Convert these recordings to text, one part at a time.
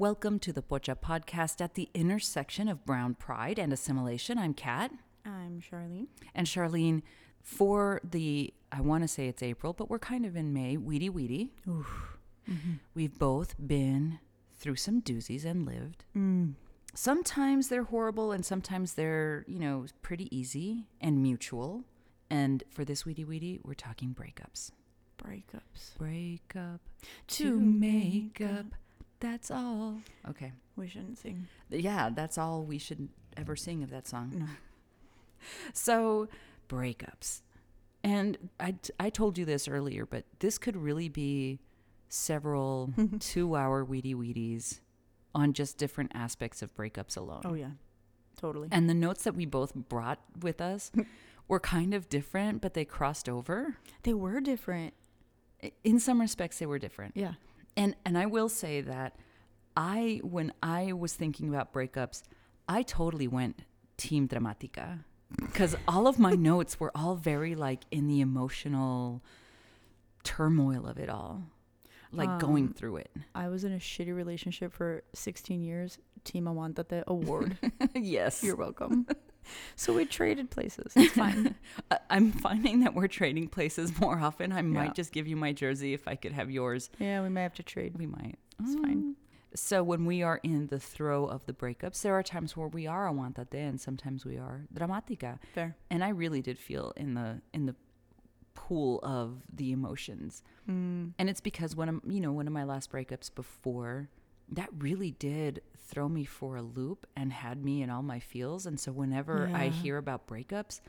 Welcome to the Pocha podcast at the intersection of brown pride and assimilation. I'm Kat. I'm Charlene. And Charlene, for the, I want to say it's April, but we're kind of in May, Wiri Wiri. Mm-hmm. We've both been through some doozies and lived. Mm. Sometimes they're horrible and sometimes they're, you know, pretty easy and mutual. And for this Wiri Wiri, we're talking breakups. Breakups. Break up To to make make up. That's all. Okay. We shouldn't sing. Yeah, that's all we should ever sing of that song. No. So, breakups. And I, I told you this earlier, but this could really be several two hour Wiri Wiris on just different aspects of breakups alone. Oh yeah, totally. And the notes that we both brought with us were kind of different, but they crossed over. they were different. In some respects, they were different. Yeah. And and I will say that I when I was thinking about breakups, I totally went team dramatica because all of my notes were all very like in the emotional turmoil of it all. Like going Um, through it. I was in a shitty relationship for 16 years. Team Aguantate award. yes. You're welcome. so we traded places. It's fine. I- I'm finding that we're trading places more often. I might Yeah. just give you my jersey if I could have yours. yeah, we may have to trade. We might. It's fine. So when we are in the throw of the breakups, there are times where we are aguantate and sometimes we are dramatica. Fair. And I really did feel in the in the pool of the emotions. Mm. And it's because one of you know, one of my last breakups before that really did throw me for a loop and had me in all my feels. And so whenever I hear about breakups,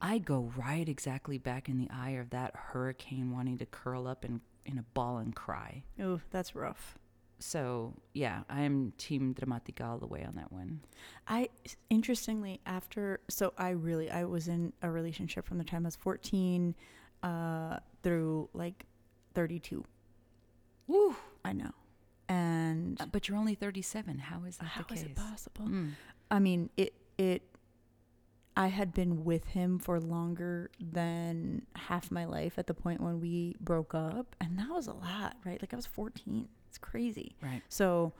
I go right exactly back in the eye of that hurricane wanting to curl up in, in a ball and cry. Oh, that's rough. So yeah, I am team dramatica all the way on that one. I interestingly after so I really I was in a relationship from the time I was 14 uh through like 32. Woo! I know. And Uh, But you're only 37. How is that how the is it possible? Mm. I mean, it it I had been with him for longer than half my life at the point when we broke up, and that was a lot, right? Like I was 14. It's crazy. Right. So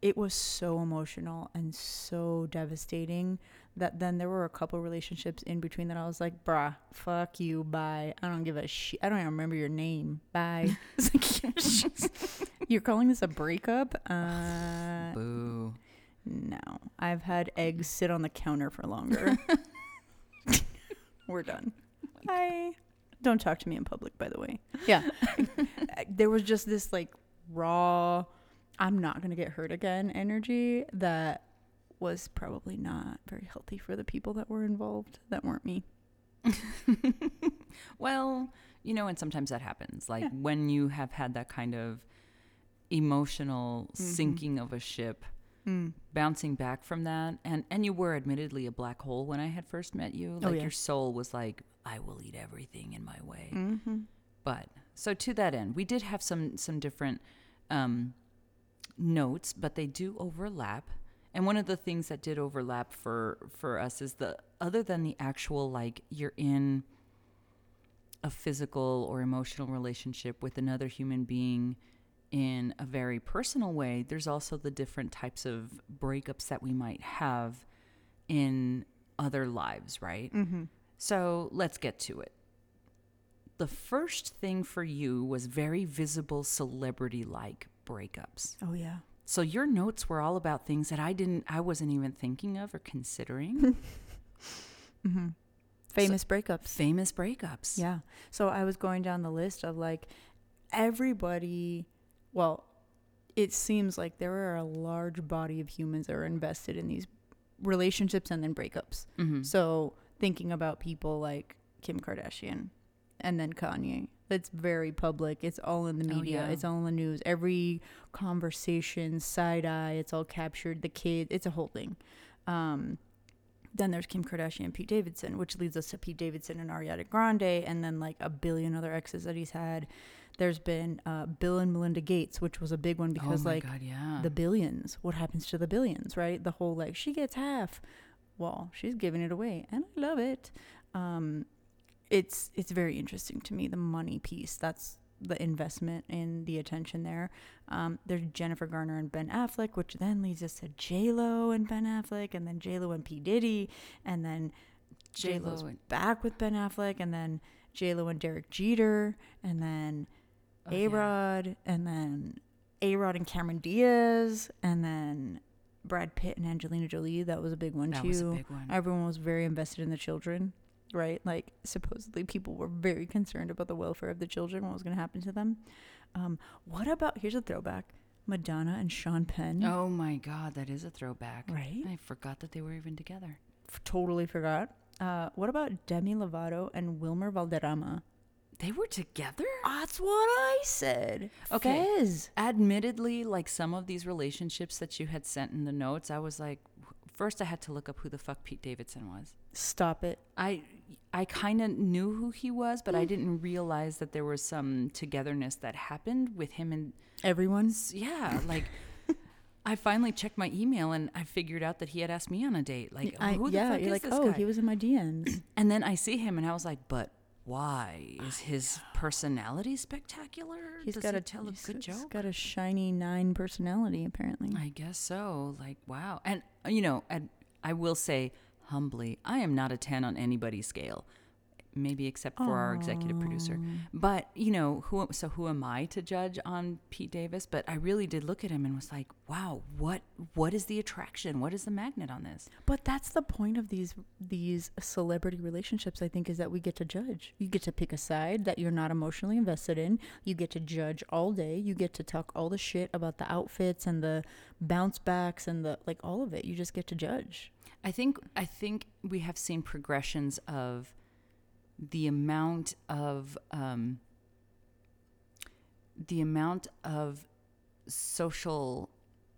it was so emotional and so devastating that then there were a couple relationships in between that I was like, bruh, fuck you, bye. I don't give a shit. I don't even remember your name. Bye. Like, you're, calling this a breakup? Uh, Boo. no. I've had eggs sit on the counter for longer. We're done. Hi. Don't talk to me in public, by the way. Yeah. there was just this like raw, I'm not going to get hurt again energy that was probably not very healthy for the people that were involved that weren't me. Well, you know, and sometimes that happens. Like Yeah. when you have had that kind of emotional Mhm. sinking of a ship, Mm. bouncing back from that, and and you were admittedly a black hole when I had first met you. Like Oh, yeah. your soul was like, I will eat everything in my way. Mm-hmm. But so to that end, we did have some some different um, notes, but they do overlap. And one of the things that did overlap for for us is the other than the actual like you're in a physical or emotional relationship with another human being in a very personal way, there's also the different types of breakups that we might have in other lives, right? Mm-hmm. So let's get to it. The first thing for you was very visible celebrity like breakups. Oh, yeah. So your notes were all about things that I didn't I wasn't even thinking of or considering. Mm-hmm. Famous breakups. Famous breakups. Yeah. So I was going down the list of like everybody, well, it seems like there are a large body of humans that are invested in these relationships and then breakups. Mhm. So thinking about people like Kim Kardashian and then Kanye. That's very public. It's all in the Oh, media. yeah. It's all in the news. Every conversation, side eye, it's all captured. The kid, it's a whole thing. Um, then there's Kim Kardashian and Pete Davidson, which leads us to Pete Davidson and Ariana Grande, and then like a billion other exes that he's had. There's been uh, Bill and Melinda Gates, which was a big one because oh like God, yeah. the billions. What happens to the billions, right? The whole like she gets half. Well, she's giving it away, and I love it. Um, it's it's very interesting to me the money piece. That's the investment in the attention there. Um, there's Jennifer Garner and Ben Affleck, which then leads us to J Lo and Ben Affleck, and then J Lo and P Diddy, and then J Lo's and- back with Ben Affleck, and then J Lo and Derek Jeter, and then Oh, A yeah. Rod, and then A Rod and Cameron Diaz, and then Brad Pitt and Angelina Jolie. That was a big one That too. was a big one. Everyone was very invested in the children, right? Like supposedly people were very concerned about the welfare of the children, what was going to happen to them. Um, what about here's a throwback: Madonna and Sean Penn. Oh my God, that is a throwback. Right? I forgot that they were even together. F- totally forgot. Uh, what about Demi Lovato and Wilmer Valderrama? They were together? That's what I said. Okay. Fez. Admittedly, like some of these relationships that you had sent in the notes, I was like, first I had to look up who the fuck Pete Davidson was. Stop it. I I kind of knew who he was, but I mm. didn't realize that there was some togetherness that happened with him and everyone's. yeah, like I finally checked my email and I figured out that he had asked me on a date. Like, I, who the yeah, fuck is like, this oh, guy? he was in my DMs. and then I see him and I was like, but why is his personality spectacular? He's Does got he a tell a he's- good he's joke? got a shiny nine personality, apparently. I guess so. Like, wow. And, uh, you know, and I will say humbly, I am not a 10 on anybody's scale, maybe except for our executive producer. But, you know, who, so who am I to judge on Pete Davis? But I really did look at him and was like, wow, what, what is the attraction? What is the magnet on this? But that's the point of these these celebrity relationships, I think, is that we get to judge. You get to pick a side that you're not emotionally invested in. You get to judge all day. You get to talk all the shit about the outfits and the bounce backs and the like all of it. You just get to judge. I think I think we have seen progressions of the amount of um, the amount of social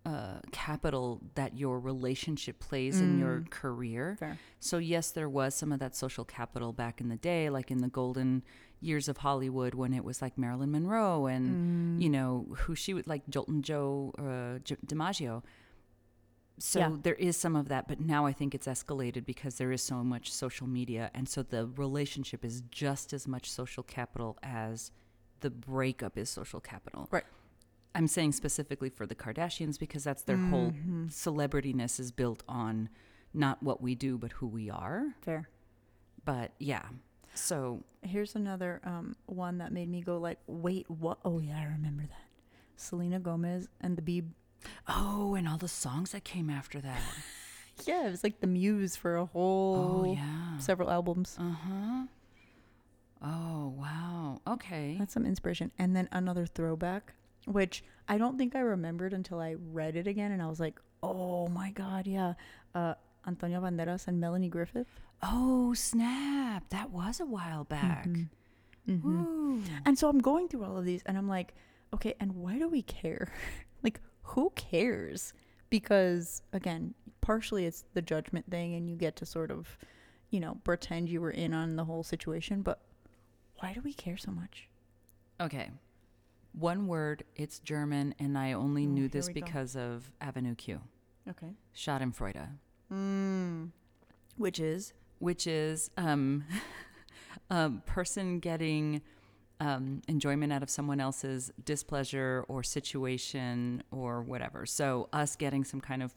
uh, capital that your relationship plays in your career. Fair. So yes, there was some of that social capital back in the day, like in the golden years of Hollywood when it was like Marilyn Monroe and you know who she would like Joltin' Joe uh, J- DiMaggio. So Yeah. there is some of that, but now I think it's escalated because there is so much social media, and so the relationship is just as much social capital as the breakup is social capital. Right. I'm saying specifically for the Kardashians because that's their whole Mm-hmm. celebrityness is built on not what we do, but who we are. Fair. But yeah, so Here's another um, one that made me go like, wait, what? Oh yeah, I remember that. Selena Gomez and the Beeb. Oh, and all the songs that came after that. Yeah, it was like the muse for a whole oh yeah. several albums. Uh huh. Oh wow. Okay. That's some inspiration. And then another throwback, which I don't think I remembered until I read it again, and I was like, oh my god, yeah. Uh, Antonio Banderas and Melanie Griffith. Oh snap! That was a while back. Mm-hmm. Ooh. And so I'm going through all of these, and I'm like, okay, and why do we care? who cares? Because again, partially it's the judgment thing, and you get to sort of, you know, pretend you were in on the whole situation. But why do we care so much? Okay. One word. It's German, and I only Oh, knew this we go. because of Avenue Q. Okay. Schadenfreude, Mm. Which is which is um, a person getting um, enjoyment out of someone else's displeasure or situation or whatever. So us getting some kind of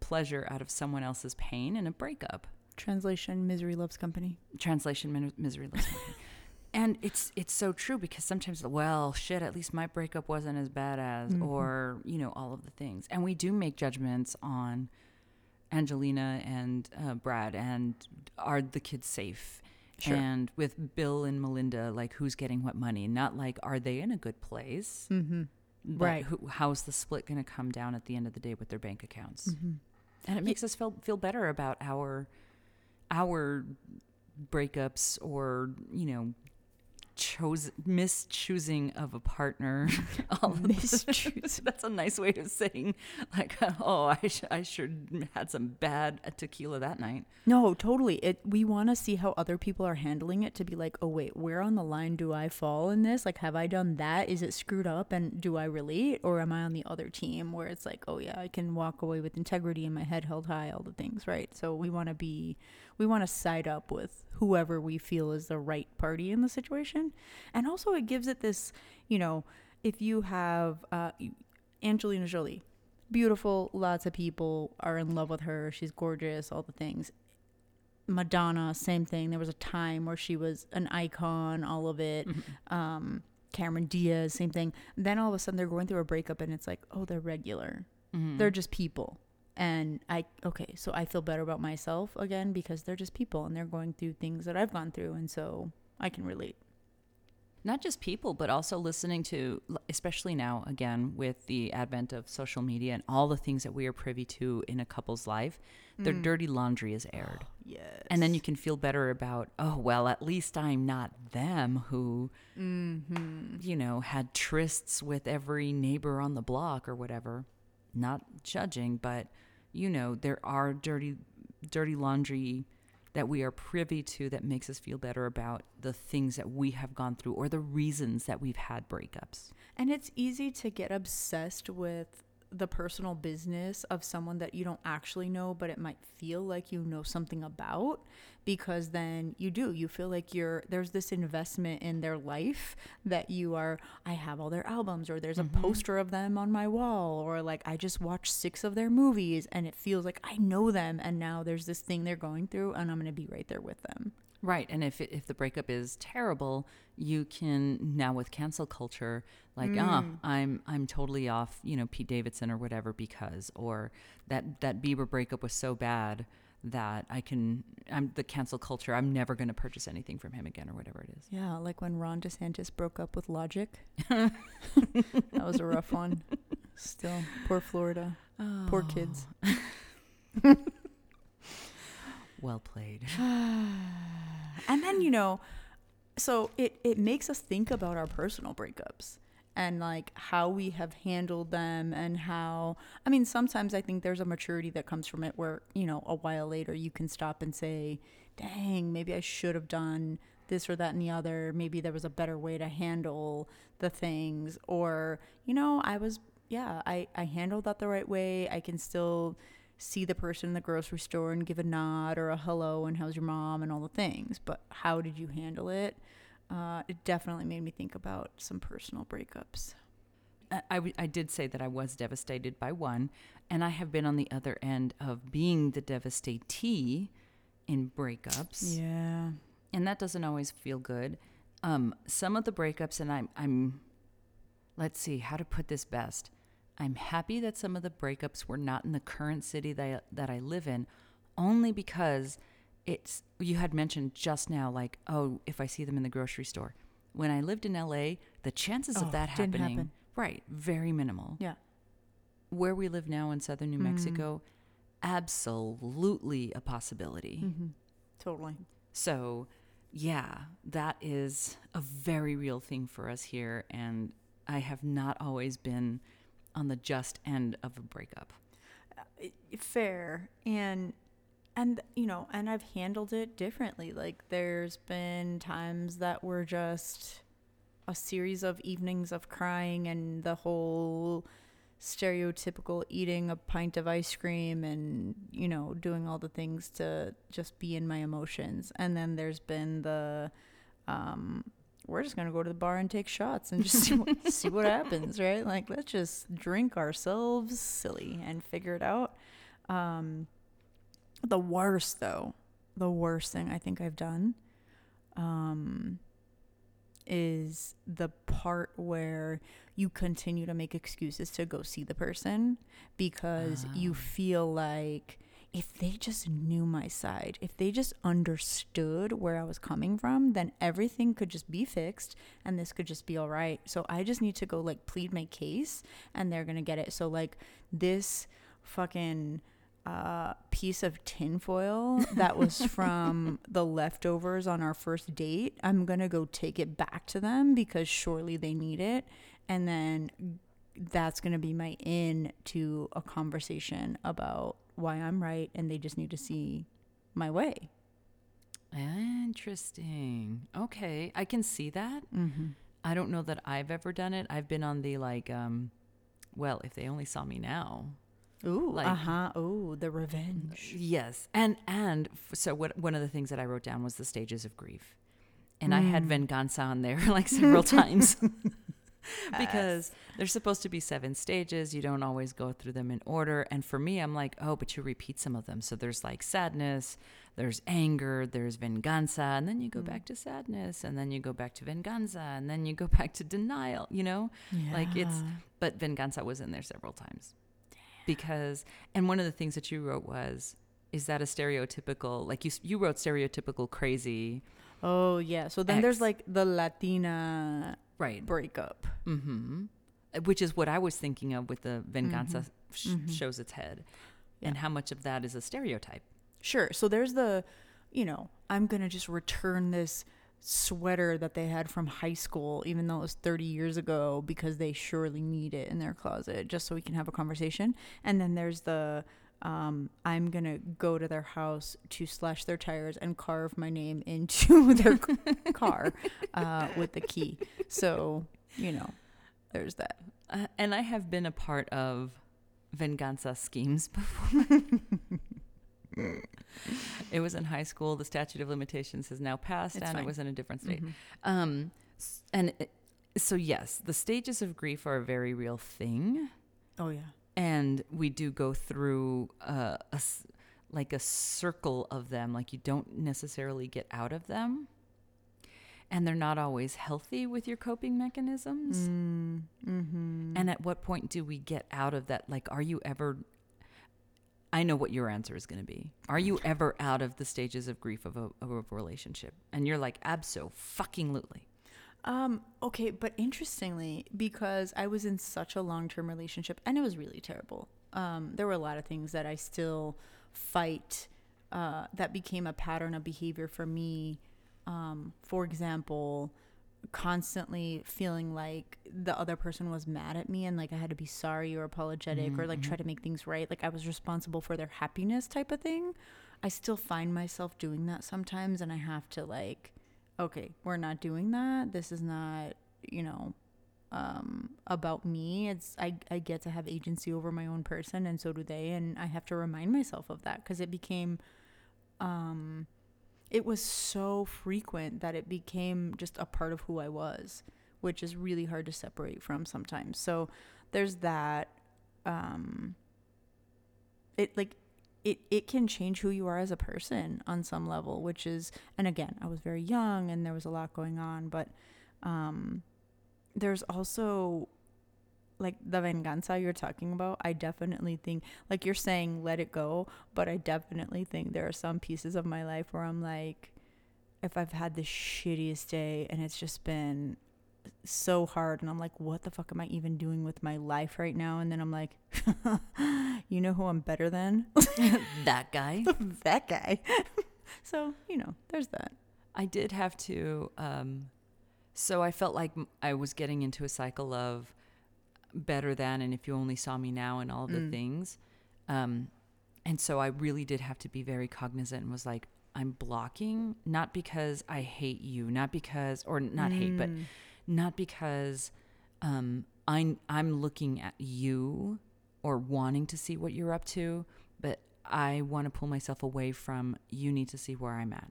pleasure out of someone else's pain in a breakup. translation: misery loves company. translation min- misery loves company. and it's it's so true because sometimes well shit at least my breakup wasn't as bad as Mhm. or you know all of the things and we do make judgments on angelina and uh, brad and are the kids safe Sure. and with bill and melinda like who's getting what money not like are they in a good place Mm-hmm. but Right. who, how's the split going to come down at the end of the day with their bank accounts Mm-hmm. and it makes us feel feel better about our our breakups or you know chose mischoosing of a partner all of this- Mischoosing. that's a nice way of saying like oh i sh- i sure had some bad uh, tequila that night No, totally. It we want to see how other people are handling it to be like, "Oh wait, where on the line do I fall in this? Like have I done that? Is it screwed up and do I relate or am I on the other team where it's like, "Oh yeah, I can walk away with integrity and my head held high, all the things, right?" So we want to be we want to side up with whoever we feel is the right party in the situation. And also, it gives it this, you know, if you have uh, Angelina Jolie, beautiful, lots of people are in love with her. She's gorgeous, all the things. Madonna, same thing. There was a time where she was an icon, all of it. Um, Cameron Diaz, same thing. Then all of a sudden they're going through a breakup and it's like, oh, they're regular. Mm-hmm. They're just people. And I, okay, so I feel better about myself again because they're just people and they're going through things that I've gone through. And so I can relate. not just people, but also listening to, especially now, again, with the advent of social media and all the things that we are privy to in a couple's life, their dirty laundry is aired. Yes. And then you can feel better about, oh, well, at least I'm not them who, Mm-hmm. you know, had trysts with every neighbor on the block or whatever. Not judging, but, you know, there are dirty, dirty laundry that we are privy to that makes us feel better about the things that we have gone through or the reasons that we've had breakups. And it's easy to get obsessed with the personal business of someone that you don't actually know, but it might feel like you know something about because then you do. You feel like you're there's this investment in their life that you are I have all their albums or there's a mm-hmm. poster of them on my wall or like I just watched 6 of their movies and it feels like I know them and now there's this thing they're going through and I'm going to be right there with them. Right, and if if the breakup is terrible, you can now with cancel culture, like, ah, I'm I'm totally off, you know, Pete Davidson or whatever because, or that that Bieber breakup was so bad that I can, I'm the cancel culture. I'm never going to purchase anything from him again or whatever it is. Yeah, like when Ron DeSantis broke up with Logic. that was a rough one. Still, poor Florida. Poor kids. Well played. And then, you know, so it, it makes us think about our personal breakups and like how we have handled them and how, I mean, sometimes I think there's a maturity that comes from it where, you know, a while later you can stop and say, dang, maybe I should have done this or that and the other. Maybe there was a better way to handle the things. Or, you know, I was, yeah, I, I handled that the right way. I can still see the person in the grocery store and give a nod or a hello and how's your mom and all the things. But how did you handle it? Uh, it definitely made me think about some personal breakups. I, I w- I did say that I was devastated by one, and I have been on the other end of being the devastatee in breakups. Yeah. and that doesn't always feel good. Um, some of the breakups, and I'm, I'm, let's see how to put this best. I'm happy that some of the breakups were not in the current city that I, that I live in, only because it's. You had mentioned just now, like, oh, if I see them in the grocery store. When I lived in LA, the chances Oh, of that happening, happen. right, very minimal. Yeah. Where we live now in southern New Mm. Mexico, absolutely a possibility. Mm-hmm. Totally. So, yeah, that is a very real thing for us here. And I have not always been on the just end of a breakup. fair. And and you know and i've handled it differently. Like there's been times that were just a series of evenings of crying and the whole stereotypical eating a pint of ice cream and you know doing all the things to just be in my emotions. And then there's been the um we're just gonna go to the bar and take shots and just see what, see what happens, right? Like let's just drink ourselves silly and figure it out. Um, the worst though, the worst thing I think I've done, um, is the part where you continue to make excuses to go see the person because you feel like if they just knew my side, if they just understood where I was coming from, then everything could just be fixed and this could just be all right. So I just need to go like plead my case and they're going to get it. So like this fucking uh, piece of tinfoil that was from the leftovers on our first date, I'm going to go take it back to them because surely they need it. And then that's going to be my in to a conversation about why I'm right and they just need to see my way. Interesting. Okay, I can see that. Mm-hmm. I don't know that I've ever done it. I've been on the like, um, well, if they only saw me now. Ooh, Like- uh huh. Ooh, the revenge. Yes, and and f- so what? One of the things that I wrote down was the stages of grief, and I had venganza on there like several times. because there's supposed to be seven stages. You don't always go through them in order. And for me, I'm like, oh, but you repeat some of them. So there's like sadness, there's anger, there's venganza, and then you go mm. back to sadness, and then you go back to venganza, and then you go back to denial, you know? Like it's, but venganza was in there several times. Because, and one of the things that you wrote was, is that a stereotypical, like you, you wrote stereotypical crazy. Oh yeah. So then there's like the Latina Right. breakup. Mm-hmm. Which is what I was thinking of with the venganza sh- Mhm. shows its head, and how much of that is a stereotype. Sure. So there's the, you know, I'm gonna just return this sweater that they had from high school, even though it was 30 years ago, because they surely need it in their closet, just so we can have a conversation. And then there's the, um, I'm gonna go to their house to slash their tires and carve my name into their car uh, with the key. So you know, there's that. Uh, and I have been a part of venganza schemes before. it was in high school. The statute of limitations has now passed, It's and fine. it was in a different state. Mhm. Um, and it, so, yes, the stages of grief are a very real thing. Oh yeah. And we do go through uh, a like a circle of them like you don't necessarily get out of them. And they're not always healthy with your coping mechanisms. Mm, mm-hmm. and at what point do we get out of that? Like are you ever i know what your answer is going to be. Are you ever out of the stages of grief of a, of a relationship? And you're like abso fucking lutely Um, okay, but interestingly, because I was in such a long term relationship and it was really terrible. Um, there were a lot of things that I still fight uh, that became a pattern of behavior for me. Um, for example, constantly feeling like the other person was mad at me and like I had to be sorry or apologetic or like try to make things right. Like I was responsible for their happiness type of thing. I still find myself doing that sometimes and I have to like okay, we're not doing that. This is not, you know, um, about me. It's I, I get to have agency over my own person, and so do they. And I have to remind myself of that because it became, um, it was so frequent that it became just a part of who I was, which is really hard to separate from sometimes. So there's that. Um, it like it it can change who you are as a person on some level which is and again i was very young and there was a lot going on but um there's also like the venganza you're talking about i definitely think like you're saying let it go but i definitely think there are some pieces of my life where i'm like if i've had the shittiest day and it's just been so hard and i'm like what the fuck am i even doing with my life right now and then i'm like you know who i'm better than that guy that guy. so, you know, there's that. I did have to. Um, so I felt like I was getting into a cycle of better than, and if you only saw me now, and all the Mm. things. Um, and so I really did have to be very cognizant and was like, I'm blocking, not because I hate you, not because, or not hate, but Mm. Not because um, I'm I'm looking at you or wanting to see what you're up to, but I want to pull myself away from you need to see where I'm at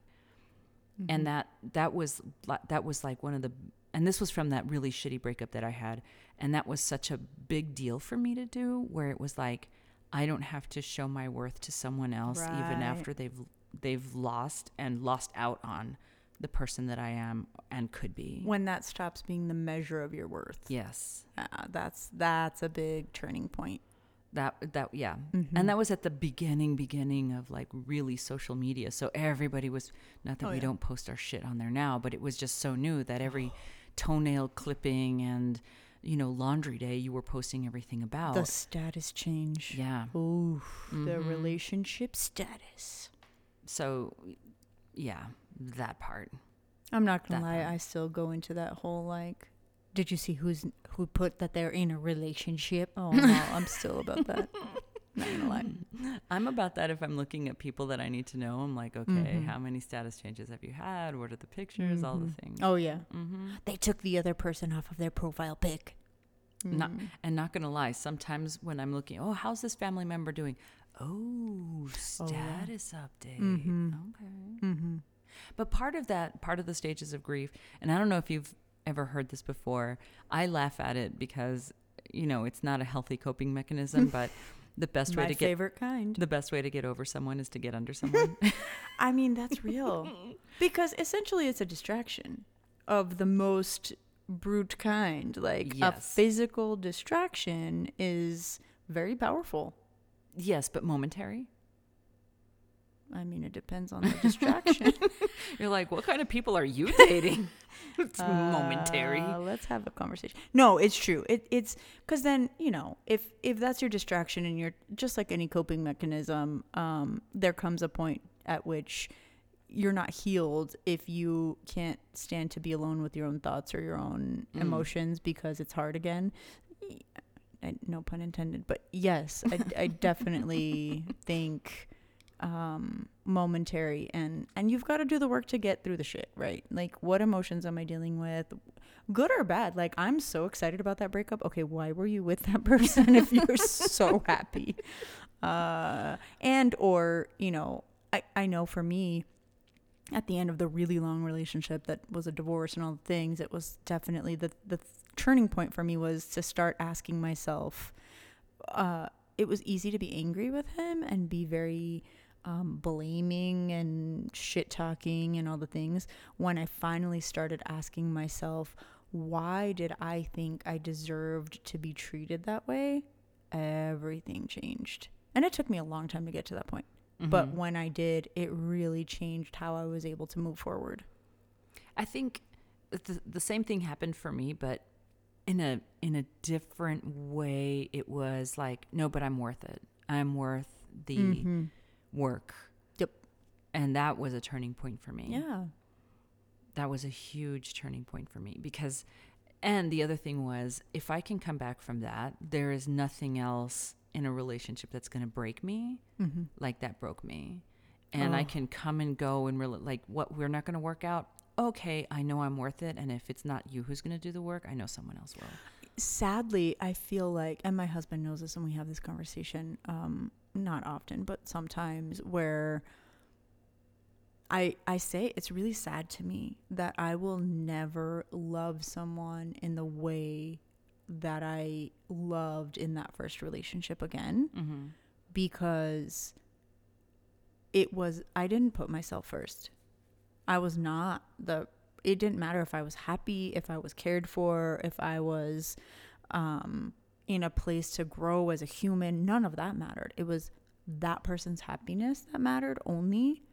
Mm-hmm. and that that was that was like one of the and this was from that really shitty breakup that I had and that was such a big deal for me to do where it was like I don't have to show my worth to someone else even after they've they've lost and lost out on the person that I am and could be. when that stops being the measure of your worth. yes. Uh, that's that's a big turning point. That that yeah. Mm-hmm. And that was at the beginning beginning of like really social media. So everybody was not that Oh, we yeah. don't post our shit on there now, but it was just so new that every toenail clipping and you know laundry day you were posting everything about. the status change. yeah. Ooh, the Mhm. relationship status. So yeah, that part. I'm not gonna That lie, part. I still go into that whole like did you see who's who put that they're in a relationship? Oh no, I'm still about that. Not gonna lie. I'm about that if I'm looking at people that I need to know. I'm like, okay, Mhm. how many status changes have you had? What are the pictures? All the Mhm. things. Oh yeah. hmm They took the other person off of their profile pic. Not- Mm. And not gonna lie, sometimes when I'm looking, oh, how's this family member doing? Oh, Oh, yeah. status update. Mhm. Okay. But part of that, part of the stages of grief, and I don't know if you've ever heard this before, I laugh at it because, you know, it's not a healthy coping mechanism, but the best way My to get favorite kind. the best way to get over someone is to get under someone. I mean, that's real. because essentially it's a distraction of the most brute kind. Like a physical distraction is very powerful. yes, but momentary. I mean, it depends on the distraction. You're like, what kind of people are you dating? it's momentary. Uh, let's have a conversation. No, it's true. It, it's because then you know if if that's your distraction and you're just like any coping mechanism, um, there comes a point at which you're not healed if you can't stand to be alone with your own thoughts or your own Mm. emotions because it's hard again. I, no pun intended, but yes, I, I definitely think um momentary and and you've got to do the work to get through the shit right? Like what emotions am i dealing with? Good or bad? Like i'm so excited about that breakup. Okay why were you with that person if you're so happy? Uh and or you know i i know for me at the end of the really long relationship that was a divorce and all the things it was definitely the the turning point for me was to start asking myself uh it was easy to be angry with him and be very um, blaming and shit talking and all the things when I finally started asking myself, why did I think I deserved to be treated that way? Everything changed. And it took me a long time to get to that point. But Mhm. when I did, it really changed how I was able to move forward. I think the, the same thing happened for me, but in a in a different way. It was like, no, but I'm worth it. I'm worth the Mhm. Work. Yep. And that was a turning point for me. Yeah. That was a huge turning point for me because and the other thing was if I can come back from that, there is nothing else in a relationship that's going to break me Mm-hmm. like that broke me. And I Oh. can come and go and really like what we're not going to work out. Okay, I know I'm worth it and if it's not you who's going to do the work, I know someone else will. sadly i feel like and my husband knows this and we have this conversation um not often but sometimes where i i say it's really sad to me that i will never love someone in the way that i loved in that first relationship again Mm-hmm. because it was I didn't put myself first. I was not the it didn't matter if I was happy, if I was cared for, if I was um in a place to grow as a human, none of that mattered. It was that person's happiness that mattered only.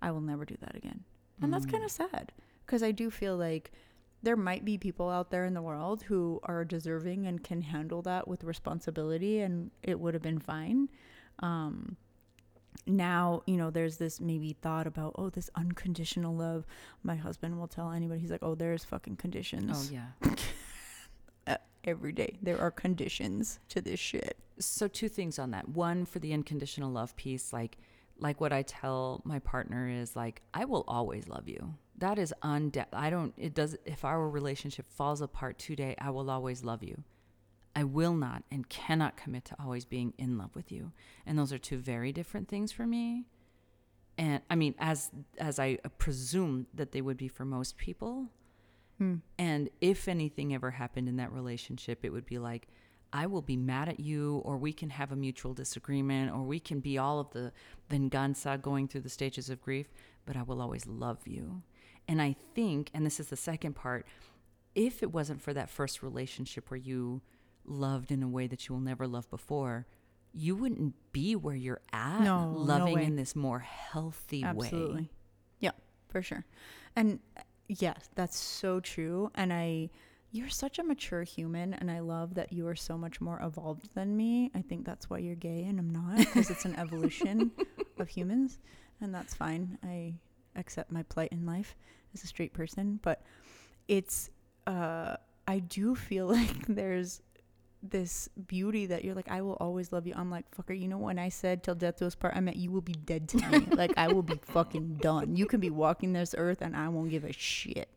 I will never do that again. And that's kind of sad because I do feel like there might be people out there in the world who are deserving and can handle that with responsibility and it would have been fine. Um, now, you know, there's this maybe thought about, oh, this unconditional love. My husband will tell anybody, he's like, oh, there's fucking conditions Oh yeah. every day. There are conditions to this shit. so two things on that. One for the unconditional love piece like like what i tell my partner is like i will always love you. That is unde- i don't it does if our relationship falls apart today i will always love you. I will not and cannot commit to always being in love with you. And those are two very different things for me. And i mean as as i presume that they would be for most people Hmm. and if anything ever happened in that relationship, it would be like, I will be mad at you, or we can have a mutual disagreement, or we can be all of the venganza going through the stages of grief, but I will always love you. And I think, and this is the second part, if it wasn't for that first relationship where you loved in a way that you will never love before, you wouldn't be where you're at, No, no loving way. in this more healthy Absolutely. way. Yeah, for sure. And yes, that's so true. And I, you're such a mature human, and I love that you are so much more evolved than me. I think that's why you're gay and I'm not, because it's an evolution of humans, and that's fine. I accept my plight in life as a straight person, but it's, uh, I do feel like there's this beauty that you're like, I will always love you. I'm like, fucker, you know, when I said till death do us part, I meant you will be dead to me. like, I will be fucking done. You can be walking this earth and I won't give a shit.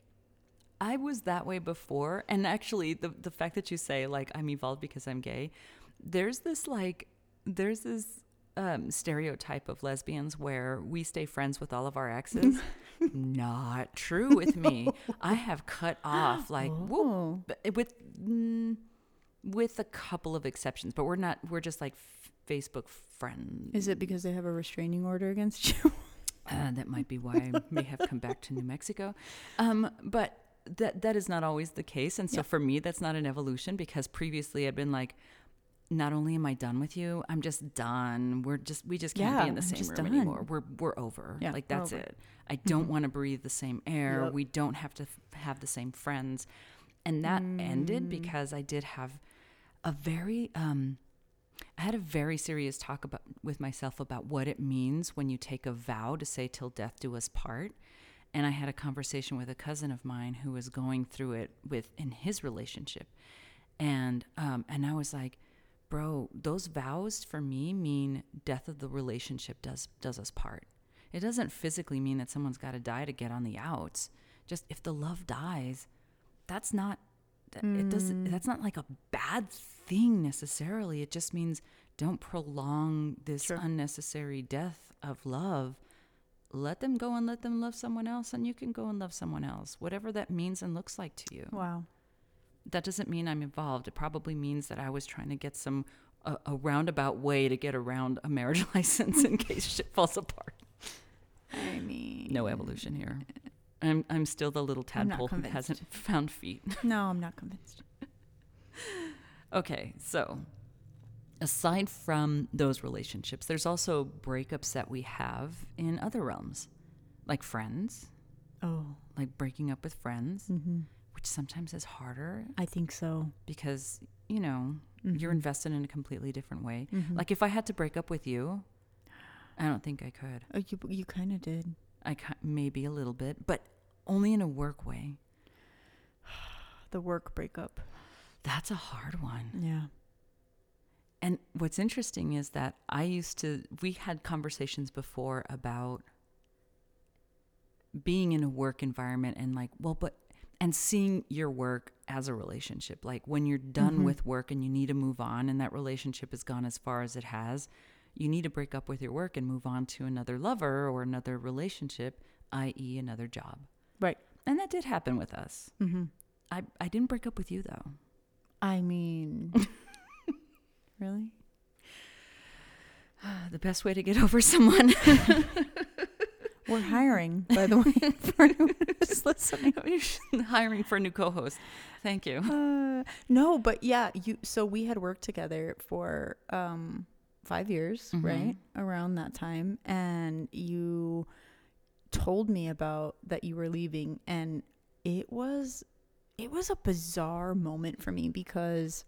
I was that way before, and actually, the the fact that you say like I'm evolved because I'm gay, there's this like there's this um, stereotype of lesbians where we stay friends with all of our exes. Not true with me. I have cut off like whoop, Oh. with mm, with a couple of exceptions, but we're not. We're just like f- Facebook friends. Is it because they have a restraining order against you? Uh, that might be why I may have come back to New Mexico. Um, but that that is not always the case, and so Yeah. for me, that's not an evolution because previously I'd been like, not only am I done with you, I'm just done. We're just we just can't Yeah, be in the same room done. anymore. We're we're over. Yeah, like that's it. I don't want to breathe the same air. Yep. We don't have to f- have the same friends, and that ended Mm. because I did have a very um I had a very serious talk about with myself about what it means when you take a vow to say till death do us part. And I had a conversation with a cousin of mine who was going through it with in his relationship. And um and I was like, bro, those vows for me mean death of the relationship does does us part. It doesn't physically mean that someone's got to die to get on the outs. Just if the love dies, that's not that- it doesn't Mm. that's not like a bad thing necessarily it just means don't prolong this Sure. unnecessary death of love let them go and let them love someone else and you can go and love someone else whatever that means and looks like to you Wow. that doesn't mean i'm involved it probably means that i was trying to get some a, a roundabout way to get around a marriage license in case shit falls apart I mean, no evolution here i'm, I'm still the little tadpole who hasn't found feet No, I'm not convinced. Okay, so aside from those relationships, there's also breakups that we have in other realms, like friends, Oh, like breaking up with friends, mm-hmm. which sometimes is harder I think so. because, you know, you're Mhm. invested in a completely different way. Mhm. Like if I had to break up with you, I don't think I could. Oh, you you kind of did. I maybe a little bit, but only in a work way. The work breakup. That's a hard one. Yeah. And what's interesting is that I used to, we had conversations before about being in a work environment and like, well, but, and seeing your work as a relationship. Like when you're done Mhm. with work and you need to move on and that relationship has gone as far as it has, you need to break up with your work and move on to another lover or another relationship, i.e., another job. Right. And that did happen with us. Mm-hmm. I, I didn't break up with you though. I mean, really? The best way to get over someone We're hiring, by the way, for anyone who's listening. hiring for a new co-host. Thank you. Uh, no, but yeah, you. So we had worked together for um five years, Mhm. right? Around that time, and you told me about that you were leaving, and it was it was a bizarre moment for me because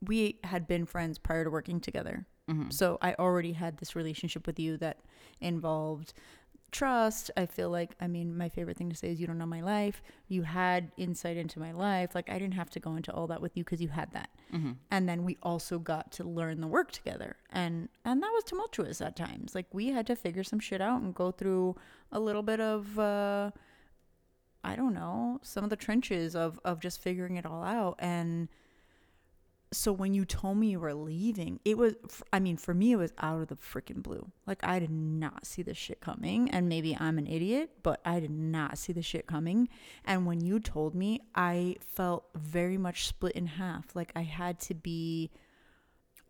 we had been friends prior to working together. Mhm. So I already had this relationship with you that involved trust. I feel like, I mean, my favorite thing to say is you don't know my life. You had insight into my life. Like, I didn't have to go into all that with you because you had that. Mhm. And then we also got to learn the work together. And and that was tumultuous at times. Like we had to figure some shit out and go through a little bit of uh I don't know, some of the trenches of of just figuring it all out and so when you told me you were leaving, it was, I mean, for me it was out of the freaking blue. Like I did not see this shit coming and maybe I'm an idiot, but I did not see the shit coming. And when you told me, I felt very much split in half. Like I had to be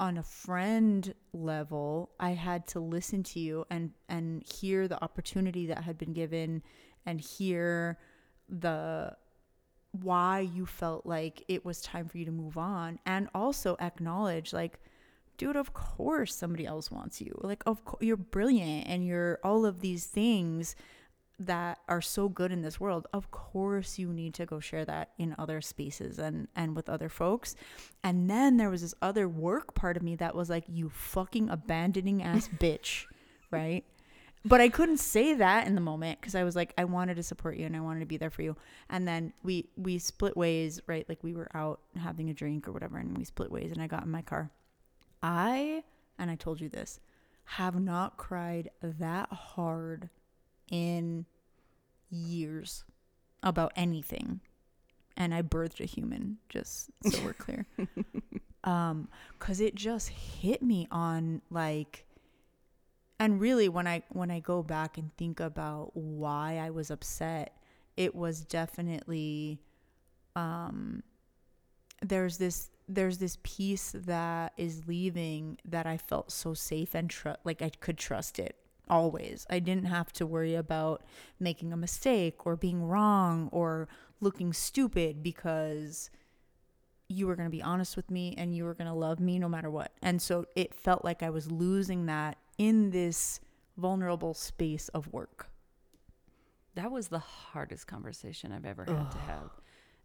on a friend level, I had to listen to you and and hear the opportunity that had been given and hear the why you felt like it was time for you to move on and also acknowledge like dude of course somebody else wants you. Like of course you're brilliant and you're all of these things that are so good in this world. Of course you need to go share that in other spaces and and with other folks. And then there was this other work part of me that was like you fucking abandoning ass bitch right but I couldn't say that in the moment because I was like, I wanted to support you and I wanted to be there for you. And then we we split ways, right? Like we were out having a drink or whatever, and we split ways. And I got in my car. I and I told you this have not cried that hard in years about anything. and I birthed a human, just so we're clear. um, cause it just hit me on like, and really when I when I go back and think about why I was upset, it was definitely, um, there's this there's this piece that is leaving that I felt so safe and tr- like I could trust it always. I didn't have to worry about making a mistake or being wrong or looking stupid because you were going to be honest with me and you were going to love me no matter what. And so it felt like I was losing that in this vulnerable space of work. That was the hardest conversation I've ever had to have.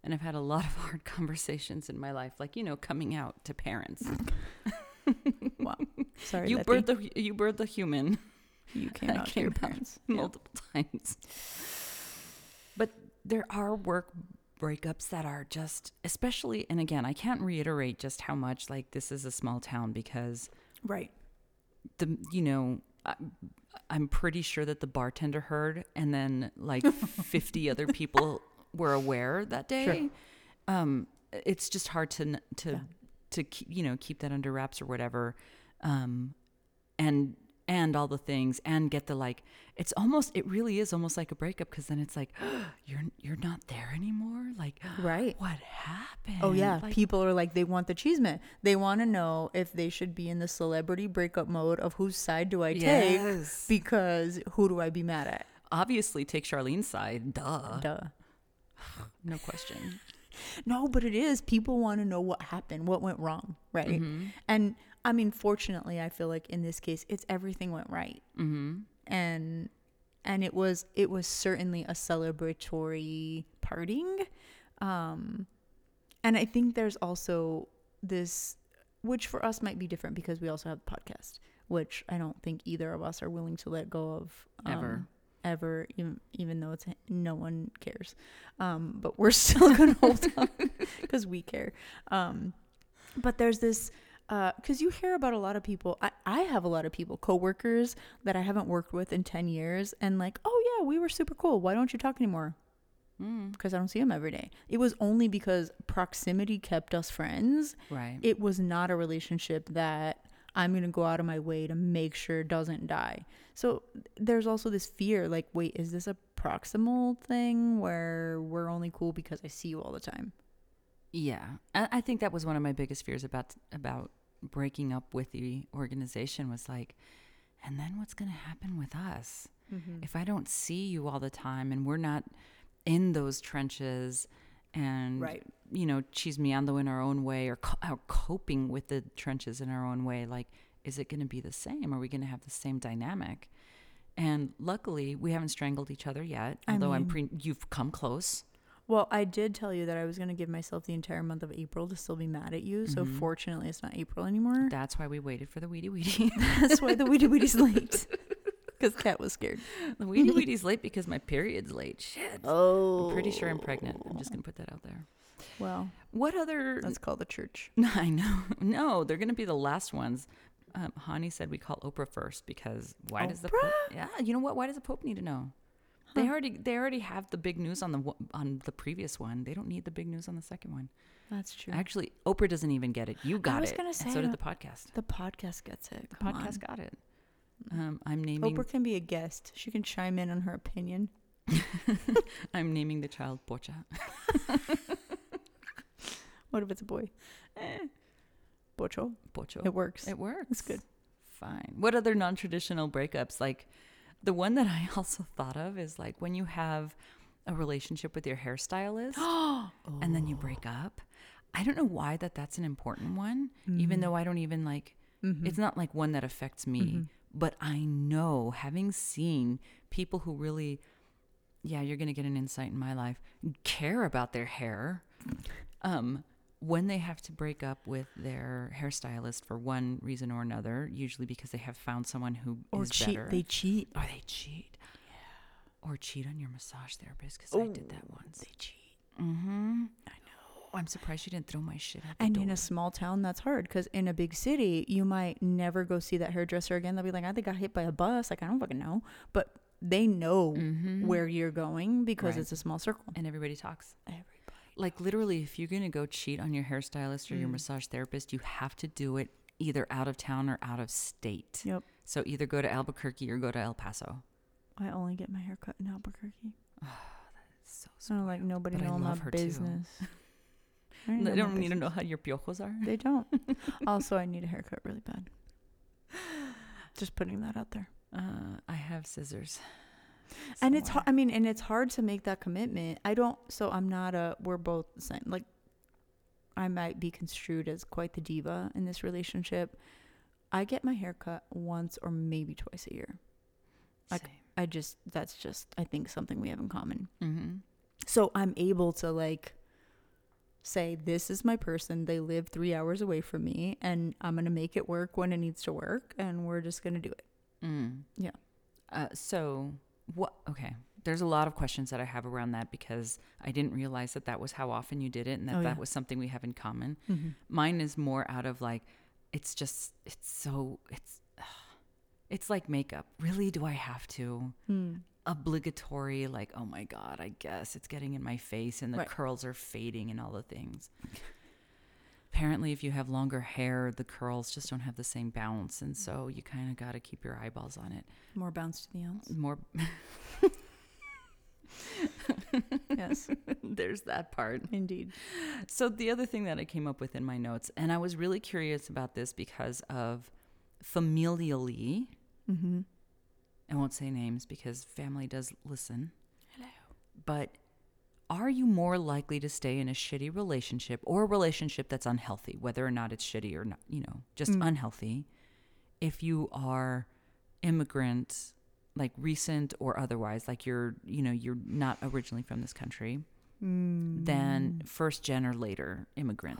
And I've had a lot of hard conversations in my life, like, you know, coming out to parents. Wow. Sorry, you birthed the you birthed the human you came out to your came parents. Yeah. multiple times. But there are work breakups that are just especially and again, I can't reiterate just how much like this is a small town because Right. The you know I, I'm pretty sure that the bartender heard, and then like 50 other people were aware that day. Sure. Um, it's just hard to to Yeah. to keep, you know keep that under wraps or whatever, um, and and all the things and get the like. It's almost it really is almost like a breakup because then it's like you're you're not there anymore. Like Right. what happened? Oh yeah, Like, people are like they want the cheese man. They want to know if they should be in the celebrity breakup mode of whose side do I take Yes. because who do I be mad at? obviously take Charlene's side. Duh. Duh. No question. No, but it is. People want to know what happened, what went wrong, right? Mm-hmm. And I mean, fortunately, I feel like in this case, it's everything went right, Mm-hmm. and and it was it was certainly a celebratory parting, um, and I think there's also this, which for us might be different because we also have the podcast, which I don't think either of us are willing to let go of Ever. um, ever, even, even though it's no one cares. Um, but we're still gonna hold on because we care. Um, but there's this because you hear about a lot of people. I, I have a lot of people, coworkers that I haven't worked with in ten years, and like, oh yeah, we were super cool. Why don't you talk anymore? Mm. Because I don't see them every day. It was only because proximity kept us friends. Right. It was not a relationship that I'm gonna go out of my way to make sure doesn't die. So there's also this fear, like, wait, is this a proximal thing where we're only cool because I see you all the time? Yeah, I, I think that was one of my biggest fears about about breaking up with the organization was like, and then what's going to happen with us? Mm-hmm. If I don't see you all the time and we're not in those trenches and Right. you know chismeando in our own way or, co- or coping with the trenches in our own way like is it going to be the same? Are we going to have the same dynamic? And luckily we haven't strangled each other yet I although i'm mean- pre you've come close Well, I did tell you that I was gonna give myself the entire month of April to still be mad at you. So fortunately, it's not April anymore. that's why we waited for the Wiri Wiri That's why the Wiri Wiri's late. Because Kat was scared. The Wiri Wiri's late because my period's late. Shit. Oh, I'm pretty sure I'm pregnant. I'm just gonna put that out there. Well, What other? Let's call the church. I know. No, they're gonna be the last ones. Um, Hani said we call Oprah first because why does the Pope, yeah? You know what? Why does the Pope need to know? They already they already have the big news on the on the previous one. They don't need the big news on the second one. That's true. Actually, Oprah doesn't even get it. You got it. I was it. gonna and say, so did the podcast. the podcast gets it. The Come podcast on. got it. Um, I'm naming Oprah can be a guest. She can chime in on her opinion. I'm naming the child Pocha. What if it's a boy? Eh, Bocho. Pocho. It works. It works. It's good. Fine. What other non traditional breakups? Like the one that I also thought of is like when you have a relationship with your hairstylist oh. and then you break up. I don't know why that that's an important one, even mm-hmm. though I don't even like mm-hmm. it's not like one that affects me, mm-hmm. but I know having seen people who really yeah, you're going to get an insight in my life, care about their hair. Um when they have to break up with their hairstylist for one reason or another, usually because they have found someone who Or is cheat. better, They cheat. or they cheat, Yeah. or cheat on your massage therapist because I did that once. They cheat. Mm-hmm. I know. I'm surprised you didn't throw my shit out And door. in a small town, that's hard because in a big city, you might never go see that hairdresser again. They'll be like, I think I got hit by a bus. Like, I don't fucking know. But they know where you're going because Right. it's a small circle. and everybody talks. Everybody like literally if you're going to go cheat on your hairstylist or your Mm. massage therapist, you have to do it either out of town or out of state. Yep. So either go to Albuquerque or go to El Paso. I only get my hair cut in Albuquerque. Oh, that is So So like nobody But I know love my her business. I They know my don't need to know how your piojos are. They don't. also, I need a haircut really bad. Just putting that out there. Uh, I have scissors. And it's hard. I mean, and it's hard to make that commitment. I don't. So I'm not a. We're both the same. Like, I might be construed as quite the diva in this relationship. I get my hair cut once or maybe twice a year. like, I just that's just I think something we have in common. mm-hmm. So I'm able to like say this is my person. They live 3 hours away from me and I'm going to make it work when it needs to work and we're just going to do it. Mm. Yeah. Uh, so what? Okay. There's a lot of questions that I have around that because I didn't realize that that was how often you did it and that Oh, that was something we have in common. Mine is more out of like, it's just, it's so, it's, it's like makeup. Really, do I have to? Hmm. Obligatory, like, oh my God, I guess it's getting in my face and the Right. curls are fading and all the things. Apparently, if you have longer hair, the curls just don't have the same bounce. And so you kind of got to keep your eyeballs on it. More bounce to the ounce. More, Yes, there's that part. indeed. So the other thing that I came up with in my notes, and I was really curious about this because of familially, Mm-hmm. I won't say names because family does listen, Hello. but are you more likely to stay in a shitty relationship or a relationship that's unhealthy, whether or not it's shitty or not, you know, just Mm. unhealthy, if you are immigrant, like recent or otherwise, like you're, you know, you're not originally from this country, Mm. than first gen or later immigrant.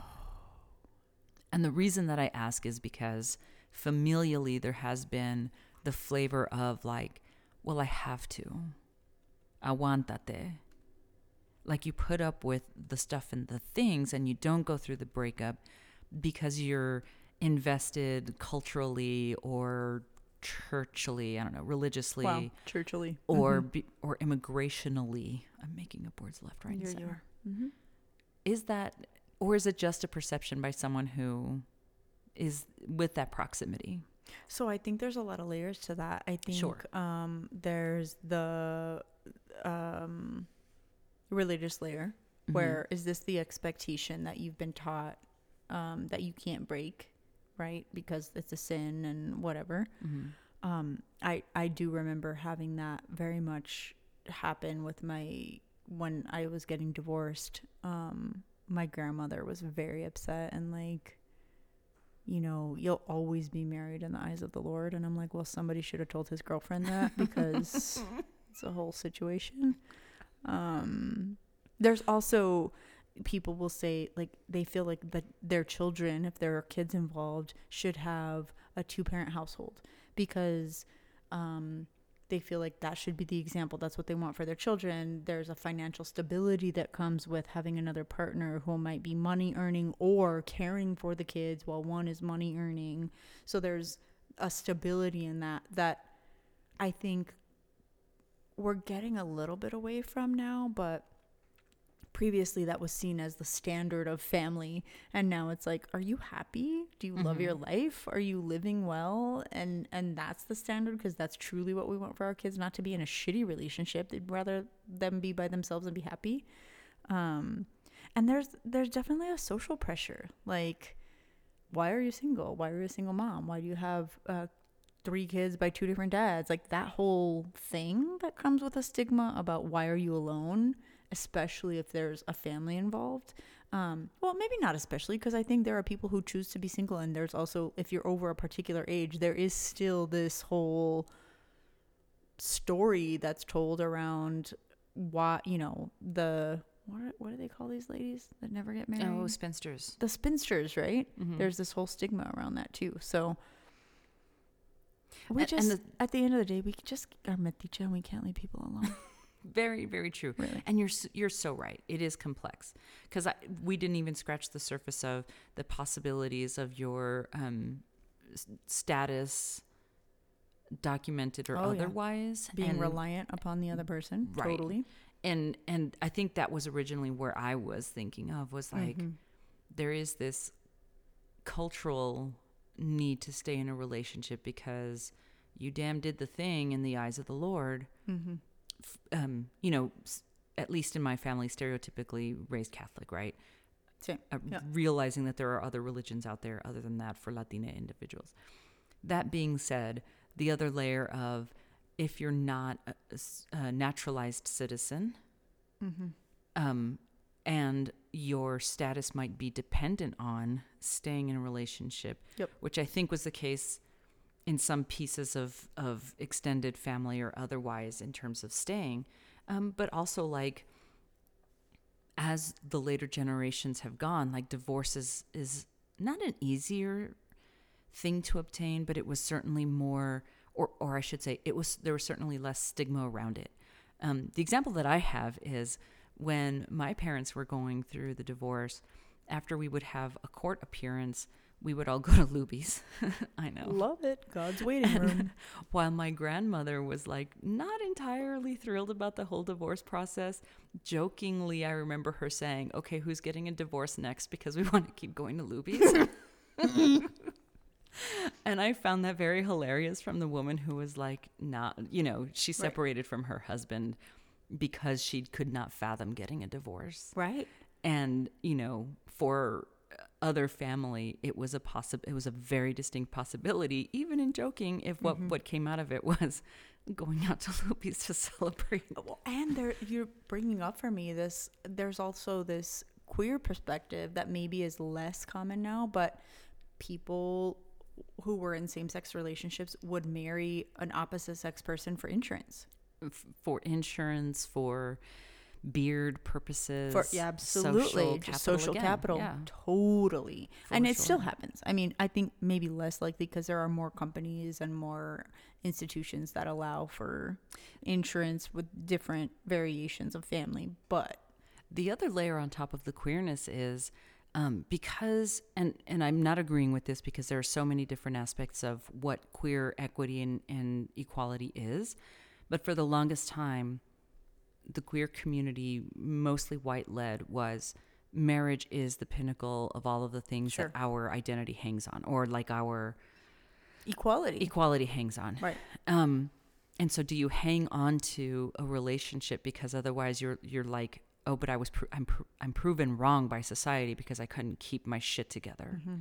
And the reason that I ask is because familially there has been the flavor of like, well, I have to. i want Aguantate. Like you put up with the stuff and the things and you don't go through the breakup because you're invested culturally or churchly, I don't know, religiously wow, churchily or be, or immigrationally. I'm making up words left, right, and center. Mm-hmm. Is that, or is it just a perception by someone who is with that proximity? So I think there's a lot of layers to that. I think Sure. um, there's the um, religious layer, Mm-hmm. where is this the expectation that you've been taught um, that you can't break, right? Because it's a sin and whatever. Mhm. Um, I I do remember having that very much happen with my when I was getting divorced. Um, my grandmother was very upset and like, you know, you'll always be married in the eyes of the Lord. And I'm like, well, somebody should have told his girlfriend that because it's a whole situation. Um, there's also people will say like they feel like that their children, if there are kids involved, should have a two parent household because um, they feel like that should be the example. That's what they want for their children. There's a financial stability that comes with having another partner who might be money earning or caring for the kids while one is money earning. So there's a stability in that that I think we're getting a little bit away from now, but previously that was seen as the standard of family. And now it's like are you happy? Do you love your life? Are you living well? And and that's the standard because that's truly what we want for our kids not to be in a shitty relationship. They'd rather them be by themselves and be happy. Um and there's there's definitely a social pressure. Like why are you single? Why are you a single mom? Why do you have uh three kids by two different dads like that whole thing that comes with a stigma about why are you alone especially if there's a family involved. Um, well, maybe not especially because I think there are people who choose to be single, and there's also, if you're over a particular age, there is still this whole story that's told around why, you know, the what, are, what do they call these ladies that never get married? Oh, spinsters. the spinsters, right? Mhm. There's this whole stigma around that too. So we And- just, and at the end of the day, we just are metiche and we can't leave people alone. very, very true. really. And you're you're so right. It is complex because we didn't even scratch the surface of the possibilities of your um, status, documented or Oh, yeah. otherwise, Being and, reliant upon the other person. Right. Totally. and and I think that was originally where I was thinking of was like Mm-hmm. there is this cultural need to stay in a relationship because you damn did the thing in the eyes of the Lord. Mm-hmm. Um, you know, at least in my family, stereotypically raised Catholic, right? Uh, Yeah. realizing that there are other religions out there other than that for Latina individuals. That being said, the other layer of if you're not a naturalized citizen, Mm-hmm. um, and your status might be dependent on staying in a relationship, Yep. which I think was the case in some pieces of, of extended family or otherwise in terms of staying, um, but also like as the later generations have gone, like divorce is, is not an easier thing to obtain, but it was certainly more, or, or I should say, it was there was certainly less stigma around it. Um, the example that I have is when my parents were going through the divorce. After we would have a court appearance, we would all go to Luby's. I know. Love it. God's waiting room. While my grandmother was like not entirely thrilled about the whole divorce process, jokingly, I remember her saying, Okay, who's getting a divorce next? Because we want to keep going to Luby's. and I found that very hilarious from the woman who was like, not, you know, she separated from her husband because she could not fathom getting a divorce. Right. and you know for other family it was a possi- it was a very distinct possibility even in joking if what mm-hmm. what came out of it was going out to Luby's to celebrate. Well, and there you're bringing up for me this there's also this queer perspective that maybe is less common now but people who were in same-sex relationships would marry an opposite sex person for insurance for insurance for beard purposes for yeah absolutely. social just capital social again. capital. Yeah. Totally. And For it still happens. I mean i think maybe less likely because there are more companies and more institutions that allow for insurance with different variations of family but the other layer on top of the queerness is um, because and and I'm not agreeing with this because there are so many different aspects of what queer equity and, and equality is, but for the longest time, the queer community, mostly white led, was marriage is the pinnacle of all of the things Sure. that our identity hangs on, or like our equality equality hangs on. right Um, and so, do you hang on to a relationship because otherwise you're you're like, oh, but I was pro- I'm pro- I'm proven wrong by society because I couldn't keep my shit together. Mm-hmm.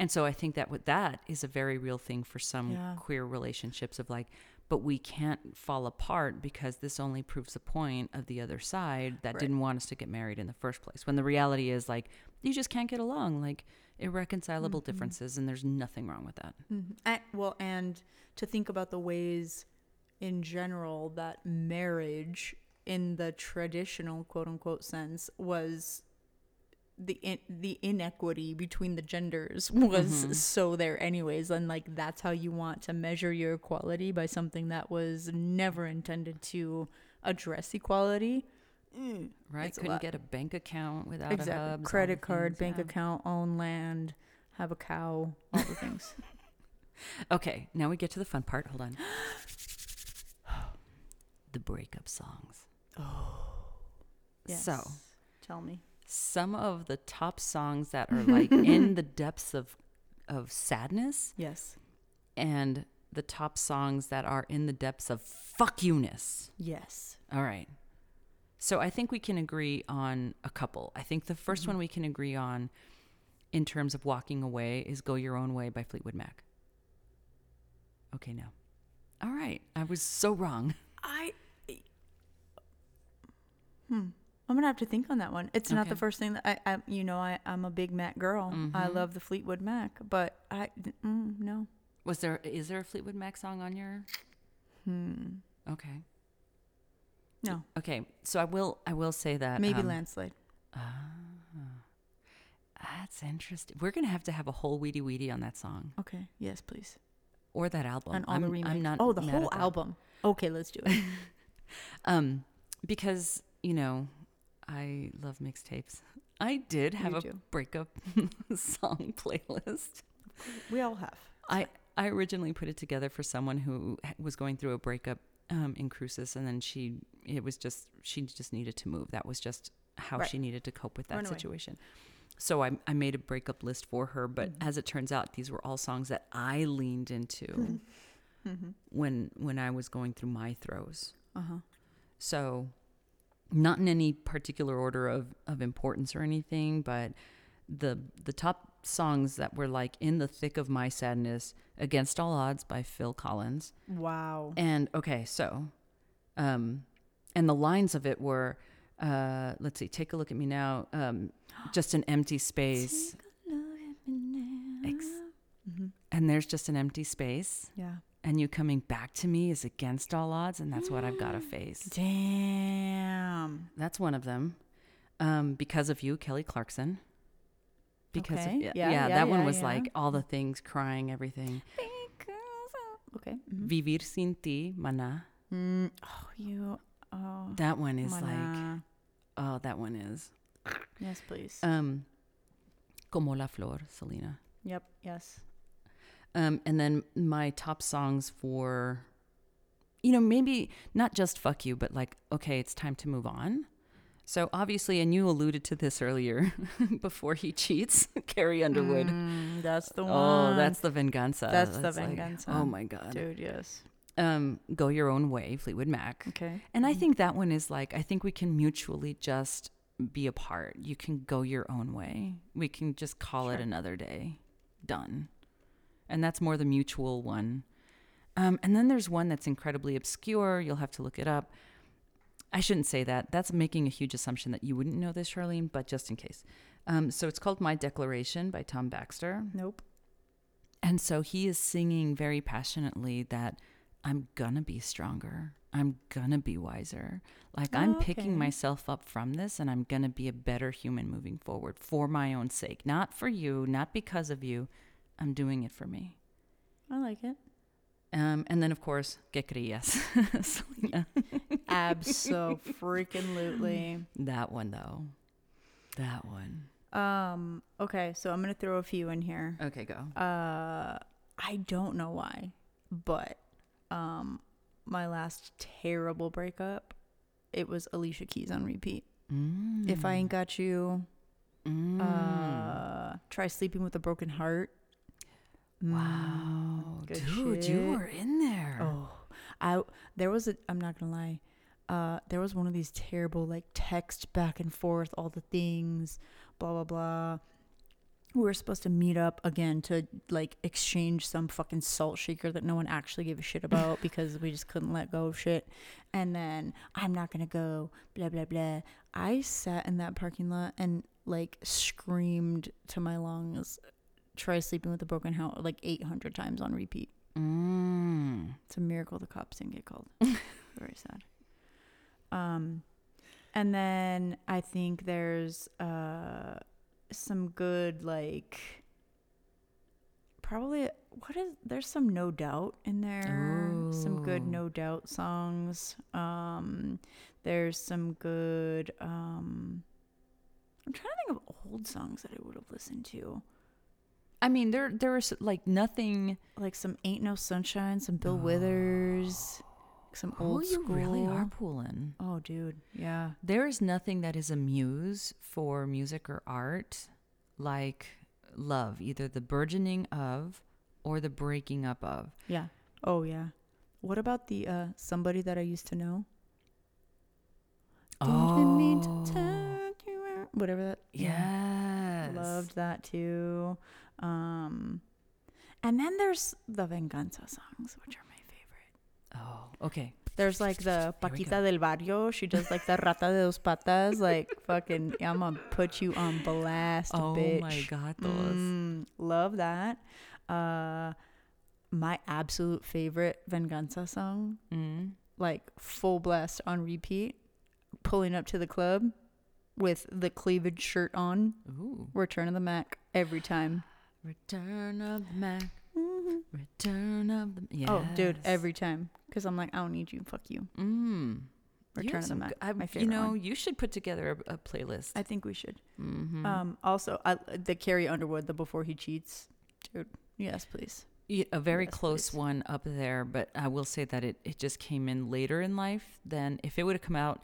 And so I think that what that is a very real thing for some Yeah. queer relationships of like, but we can't fall apart because this only proves the point of the other side that Right. didn't want us to get married in the first place. When the reality is like you just can't get along, like irreconcilable Mm-hmm. differences, and there's nothing wrong with that. Mhm. And, well, and to think about the ways in general that marriage, in the traditional quote unquote sense, was the in, the inequity between the genders was so there anyways and like that's how you want to measure your equality by something that was never intended to address equality Mm, Right? Couldn't lot. get a bank account without a exactly all the credit card things, bank yeah. account own land have a cow all the things Okay, now we get to the fun part. Hold on. the breakup songs. oh yes. So, tell me some of the top songs that are like in the depths of of sadness yes and the top songs that are in the depths of fuck you-ness. Yes. All right. So I think we can agree on a couple. I think the 1st one we can agree on in terms of walking away is Go Your Own Way by Fleetwood Mac. Okay, now. All right. I was so wrong. I. Hmm. I'm gonna have to think on that one. It's not the first thing that I, I you know, I, I'm a big Mac girl. I Mhm. love the Fleetwood Mac, but I, mm, no. Was there is there a Fleetwood Mac song on your Hmm. Okay. No. Okay. So I will I will say that Maybe um, landslide. That's interesting. We're gonna have to have a whole Wiri Wiri on that song Okay. Yes, please. or that album. And all I'm, the remakes. I'm not. oh, the mad whole that. album. Okay, let's do it. Um, because you know, I love mixtapes. I did have Me a too. breakup song playlist. we all have. I I originally put it together for someone who was going through a breakup um, in Cruces, and then she it was just she just needed to move. That was just how Right. she needed to cope with that Run away. situation. So I I made a breakup list for her, but Mhm. as it turns out, these were all songs that I leaned into Mm-hmm. when when I was going through my throes. Uh huh. So, not in any particular order of, of importance or anything, but the the top songs that were like in the thick of my sadness, "Against All Odds" by Phil Collins, Wow. and okay, so, um, and the lines of it were, uh, let's see, take a look at me now, um, just an empty space, Ex- hmm and there's just an empty space, Yeah. And you coming back to me is against all odds, and that's what I've got to face. Damn. That's one of them. Um, because of you, Kelly Clarkson. Because Okay. of yeah, Yeah, yeah, yeah, that one was yeah. like all the things, crying, everything. Okay. mhm. Vivir sin ti, Maná. Mm, oh, you. Oh. That one is like, oh, that one is. Yes, please. Um, como la flor, Selena. yep. Yes. Um, and then my top songs for, you know, maybe not just fuck you, but like, okay, it's time to move on. So obviously, and you alluded to this earlier, before he cheats, Carrie Underwood. Mm, that's the one. Oh, that's the venganza. That's the like, venganza. oh my god. dude. Yes. Um, go your own way, Fleetwood Mac. Okay. And I think that one is like I think we can mutually just be apart. You can go your own way. We can just call it another day. Done. And that's more the mutual one. Um, and then there's one that's incredibly obscure. You'll have to look it up. I shouldn't say that. That's making a huge assumption that you wouldn't know this, Charlene, but just in case. Um, so it's called My Declaration by Tom Baxter. Nope. And so he is singing very passionately that I'm gonna be stronger. I'm gonna be wiser. Like I'm Oh, picking okay. myself up from this and I'm gonna be a better human moving forward for my own sake. Not for you, not because of you. I'm doing it for me. I like it. Um, and then of course, que creías? Selena. Abso freaking lutely. That one though. That one. Um. Okay. So I'm gonna throw a few in here. Okay, go. Uh, I don't know why, but um, my last terrible breakup, it was Alicia Keys on repeat. If I ain't got you, Mm. uh, try sleeping with a broken heart. Wow. good Dude, shit. you were in there. Oh, I there was a. I'm not gonna lie. Uh, there was one of these terrible like text back and forth, all the things, blah blah blah. We were supposed to meet up again to like exchange some fucking salt shaker that no one actually gave a shit about because we just couldn't let go of shit. And then I'm not gonna go, blah blah blah. I sat in that parking lot and like screamed to my lungs, "Try sleeping with a broken heart" like 800 times on repeat. Mm. It's a miracle the cops didn't get called. Very sad. Um, and then I think there's uh some good like probably what is there's some no doubt in there. Some good no doubt songs. Um, there's some good um. I'm trying to think of old songs that I would have listened to. I mean, there there was like nothing. Like some Ain't No Sunshine, some Bill Withers, some old oh, you school. really are pulling. Oh, dude. Yeah. There is nothing that is a muse for music or art like love, either the burgeoning of or the breaking up of. Yeah. Oh, yeah. What about the uh somebody that I used to know? Mean to turn you out. Whatever that. Yes. Loved that too. Um, and then there's the Venganza songs, which are my favorite. Oh, okay. There's like the Paquita del Barrio. She does like the Rata de dos Patas. Like fucking, I'm gonna put you on blast, oh bitch. Oh my god, those. Mm, love that. Uh, my absolute favorite Venganza song, Mm. like full blast on repeat, pulling up to the club with the cleavage shirt on, Ooh. Return of the Mack every time. Return of the Mack. Return of the yes. Oh, dude, every time. Because I'm like, I don't need you. Fuck you. Mm. Return of the Mack. I- my favorite. You know, one. you should put together a, a playlist. I think we should. mm-hmm. Um, also, I, the Carrie Underwood, the Before He Cheats, dude. Yes, please. A very Yes, close please. one up there, but I will say that it, it just came in later in life than if it would have come out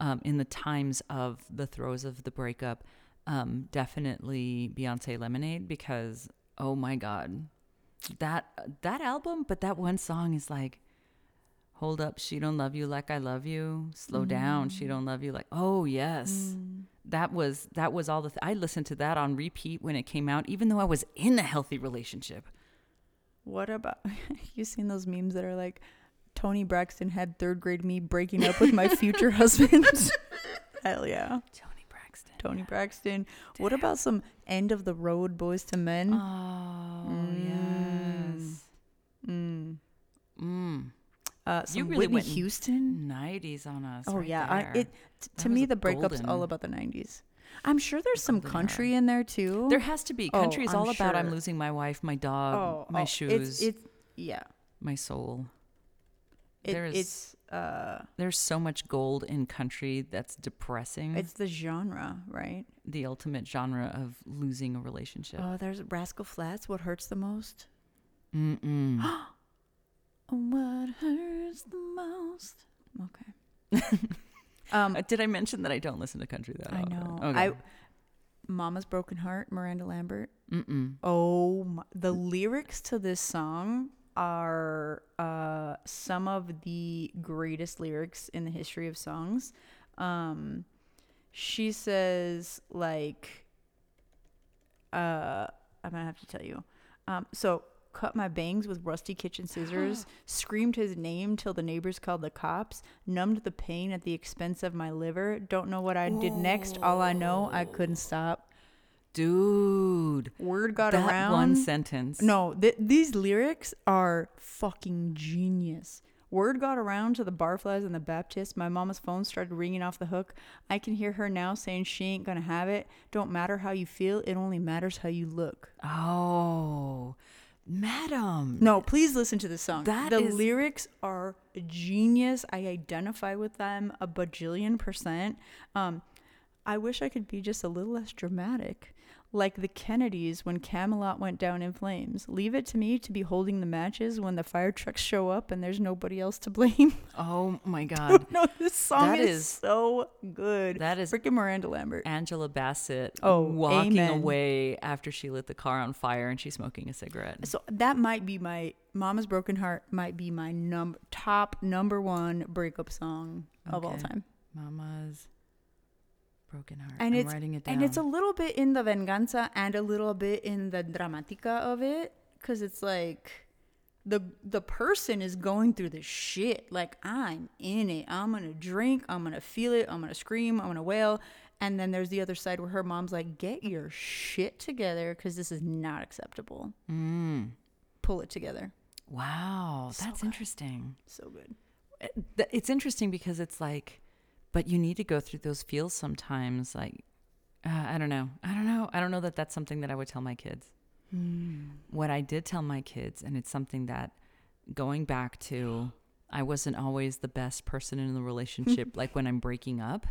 um, in the times of the throes of the breakup. Um, definitely Beyonce Lemonade because oh my god, that that album, but that one song is like, hold up, she don't love you like I love you. Slow down, she don't love you like oh yes. That was that was all the th- I listened to that on repeat when it came out, even though I was in a healthy relationship. What about you seen those memes that are like Toni Braxton had third grade me breaking up with my future husband? Hell yeah. Toni Braxton. Toni Braxton. What about some end of the road Boyz II Men? Oh yes. Mm. Mm. Uh, You really Whitney went Houston. Nineties on us. Oh right yeah, I, it t- to me the breakup's golden- all about the '90s. I'm sure there's some country era. in there too. there has to be. Oh, Country is I'm all about I'm losing my wife, my dog, oh, my oh, shoes, It's, it's yeah. my soul. It, There's it's uh, there's so much gold in country that's depressing. it's the genre, right? the ultimate genre of losing a relationship. Oh, there's Rascal Flatts. What hurts the most? Mm-mm. What hurts the most? Okay. um, Uh, Did I mention that I don't listen to country that I often? know. Okay. I Mama's Broken Heart, Miranda Lambert. Mm-mm. Oh, my, the lyrics to this song are uh, some of the greatest lyrics in the history of songs. Um, she says like, uh, I'm gonna have to tell you. Um, so cut my bangs with rusty kitchen scissors, screamed his name till the neighbors called the cops, numbed the pain at the expense of my liver. Don't know what I did next. All I know, I couldn't stop. Dude, Word got that around. one sentence. No, th- these lyrics are fucking genius. Word got around to the barflies and the Baptist. My mama's phone started ringing off the hook. I can hear her now saying she ain't gonna have it. Don't matter how you feel, it only matters how you look. Oh, madam. No, please listen to this song. That the is- lyrics are genius. I identify with them a bajillion percent. Um, I wish I could be just a little less dramatic. Like the Kennedys when Camelot went down in flames. Leave it to me to be holding the matches when the fire trucks show up and there's nobody else to blame. Oh my God. no, this song That is, is- so good. That is Freaking Miranda Lambert. Angela Bassett Oh, walking amen. away after she lit the car on fire and she's smoking a cigarette. So that might be my Mama's Broken Heart might be my num top number one breakup song of all time. Mama's broken heart. And I'm it's writing it down. and it's a little bit in the venganza and a little bit in the dramatica of it because it's like the the person is going through the shit like i'm in it i'm gonna drink i'm gonna feel it i'm gonna scream i'm gonna wail and then there's the other side where her mom's like get your shit together because this is not acceptable Mm. pull it together Wow, So that's good. interesting. so good It's interesting because it's like, but you need to go through those feels sometimes. Like, uh, I don't know. I don't know. I don't know that that's something that I would tell my kids. What I did tell my kids, and it's something that going back to, I wasn't always the best person in the relationship. like when I'm breaking up,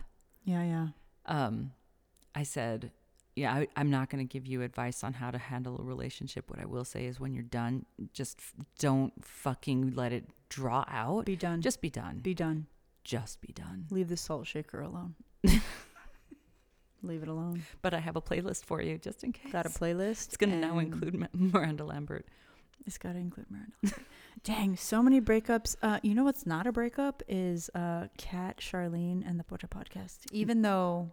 yeah yeah um, I said, yeah, I, I'm not going to give you advice on how to handle a relationship. What I will say is when you're done, just f- don't fucking let it draw out. be done Just be done. be done just be done. leave the salt shaker alone leave it alone But I have a playlist for you just in case. got a playlist It's going to now include Miranda Lambert. It's got to include Miranda. Lambert. Dang, so many breakups. Uh, you know what's not a breakup is uh, Kat, Charlene, and the Pocha podcast. Even though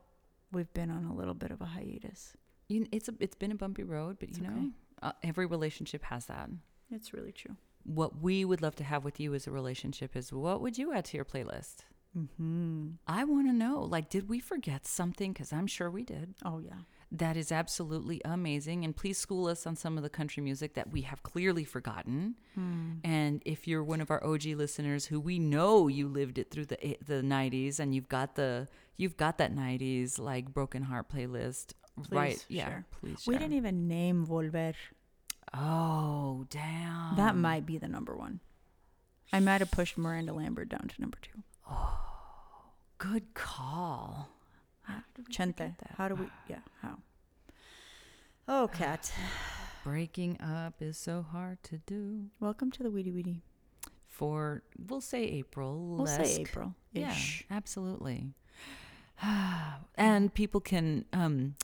we've been on a little bit of a hiatus, You, it's a, it's been a bumpy road, but It's you know, okay. uh, every relationship has that. it's really true. What we would love to have with you as a relationship is what would you add to your playlist? Mm-hmm. I want to know. Like, did we forget something? Because I'm sure we did. Oh yeah. That is absolutely amazing. And please school us on some of the country music that we have clearly forgotten. Hmm. And if you're one of our OG listeners who we know you lived it through the the 90s and you've got the you've got that 90s like broken heart playlist, right? Please Yeah, share. please. We didn't even name Volver. Oh, damn. that might be the number one. I might have pushed Miranda Lambert down to number two. Oh, good call. How Chente. How do we? Yeah. How? Oh, cat. Breaking up is so hard to do. Welcome to the Wiri Wiri. For we'll say April. We'll say April. Yeah, absolutely. and people can um,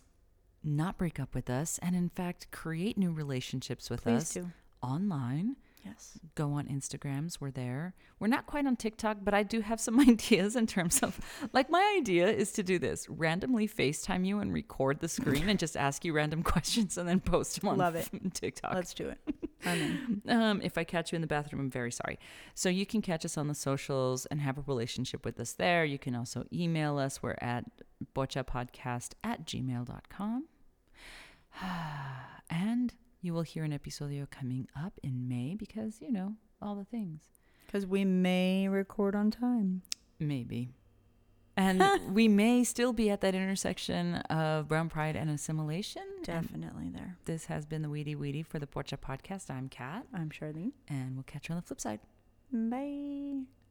not break up with us, and in fact create new relationships with Please us do. online. Yes. Go on Instagrams. We're there. We're not quite on TikTok, but I do have some ideas in terms of like my idea is to do this randomly FaceTime you and record the screen and just ask you random questions and then post them on Love it. TikTok. Let's do it. I'm in. Um, if I catch you in the bathroom, I'm very sorry. So you can catch us on the socials and have a relationship with us there. You can also email us. We're at bochapodcast at gmail.com. and you will hear an episodio coming up in May because, you know, all the things. Because we may record on time. Maybe. And we may still be at that intersection of brown pride and assimilation. And Definitely there. this has been the Wiri Wiri for the Pocha Podcast. I'm Kat, I'm Charlene. and we'll catch you on the flip side. Bye.